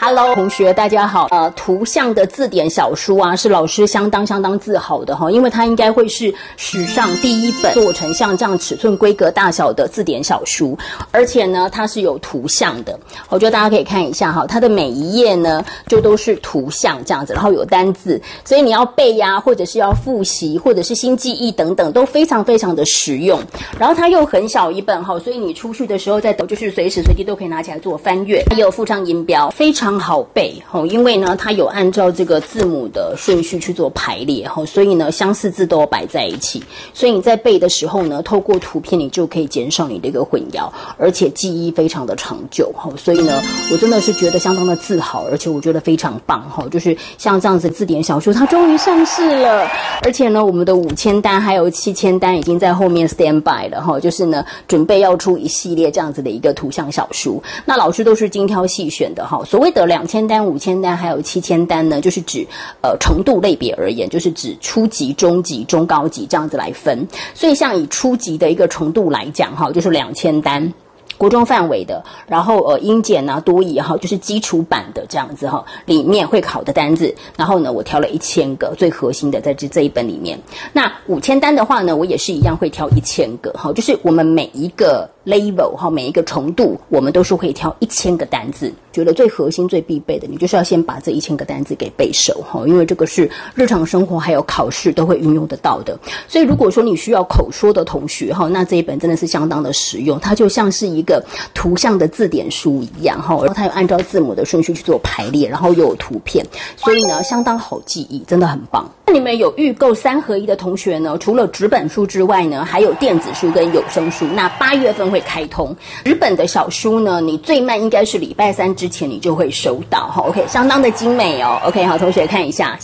Hello，同学，大家好。呃，图像的字典小书啊，是老师相当相当自豪的哈，因为它应该会是史上第一本做成像这样尺寸、规格、大小的字典小书，而且呢，它是有图像的。我觉得大家可以看一下哈，它的每一页呢，就都是图像这样子，然后有单字，所以你要背呀，或者是要复习，或者是新记忆等等，都非常非常的实用。然后它又很小一本哈，所以你出去的时候在抖，就是随时随地都可以拿起来做翻阅。也有附上音标，非常。刚好背吼，因为呢，它有按照这个字母的顺序去做排列吼，所以呢，相似字都摆在一起，所以你在背的时候呢，透过图片你就可以减少你这个混淆，而且记忆非常的长久吼，所以呢，我真的是觉得相当的自豪，而且我觉得非常棒哈，就是像这样子字典小书，它终于上市了，而且呢，我们的五千单还有七千单已经在后面 stand by 了哈，就是呢，准备要出一系列这样子的一个图像小书，那老师都是精挑细选的哈，所谓的。的两千单、五千单，还有七千单呢，就是指呃程度类别而言，就是指初级、中级、中高级这样子来分。所以像以初级的一个程度来讲，哈，就是两千单。国中范围的，然后呃，英检啊、多语哈，就是基础版的这样子哈，里面会考的单字，然后呢，我挑了一千个最核心的在这这一本里面。那五千单的话呢，我也是一样会挑一千个哈，就是我们每一个 level 哈，每一个程度，我们都是会挑一千个单字。觉得最核心、最必备的，你就是要先把这一千个单字给背熟哈，因为这个是日常生活还有考试都会运用得到的。所以如果说你需要口说的同学哈，那这一本真的是相当的实用，它就像是一个图像的字典书一样哈，然后它有按照字母的顺序去做排列，然后又有图片，所以呢相当好记忆，真的很棒。那你们有预购三合一的同学呢，除了纸本书之外呢，还有电子书跟有声书。那八月份会开通日本的小书呢，你最慢应该是礼拜三之。前你就会收到哈，OK，相当的精美哦，OK，好，同学看一下。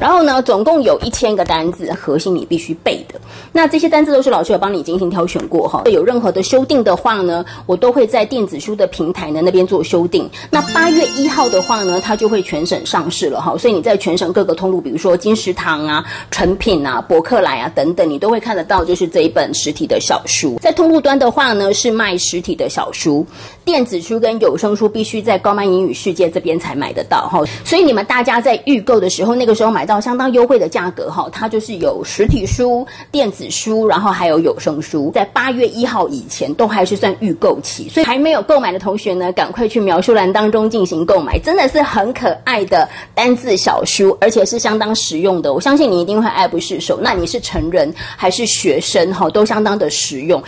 然后呢，总共有一千个单字，核心你必须背的。那这些单字都是老师有帮你精心挑选过哈。有任何的修订的话呢，我都会在电子书的平台呢那边做修订。那八月一号的话呢，它就会全省上市了哈。所以你在全省各个通路，比如说金石堂啊、成品啊、博客来啊等等，你都会看得到，就是这一本实体的小书。在通路端的话呢，是卖实体的小书，电子书跟有声书必须在高曼英语世界这边才买得到哈。所以你们大家在预购的时候，那个时候买。到相当优惠的价格哈，它就是有实体书、电子书，然后还有有声书，在八月一号以前都还是算预购期，所以还没有购买的同学呢，赶快去描述栏当中进行购买，真的是很可爱的单字小书，而且是相当实用的，我相信你一定会爱不释手。那你是成人还是学生哈，都相当的实用。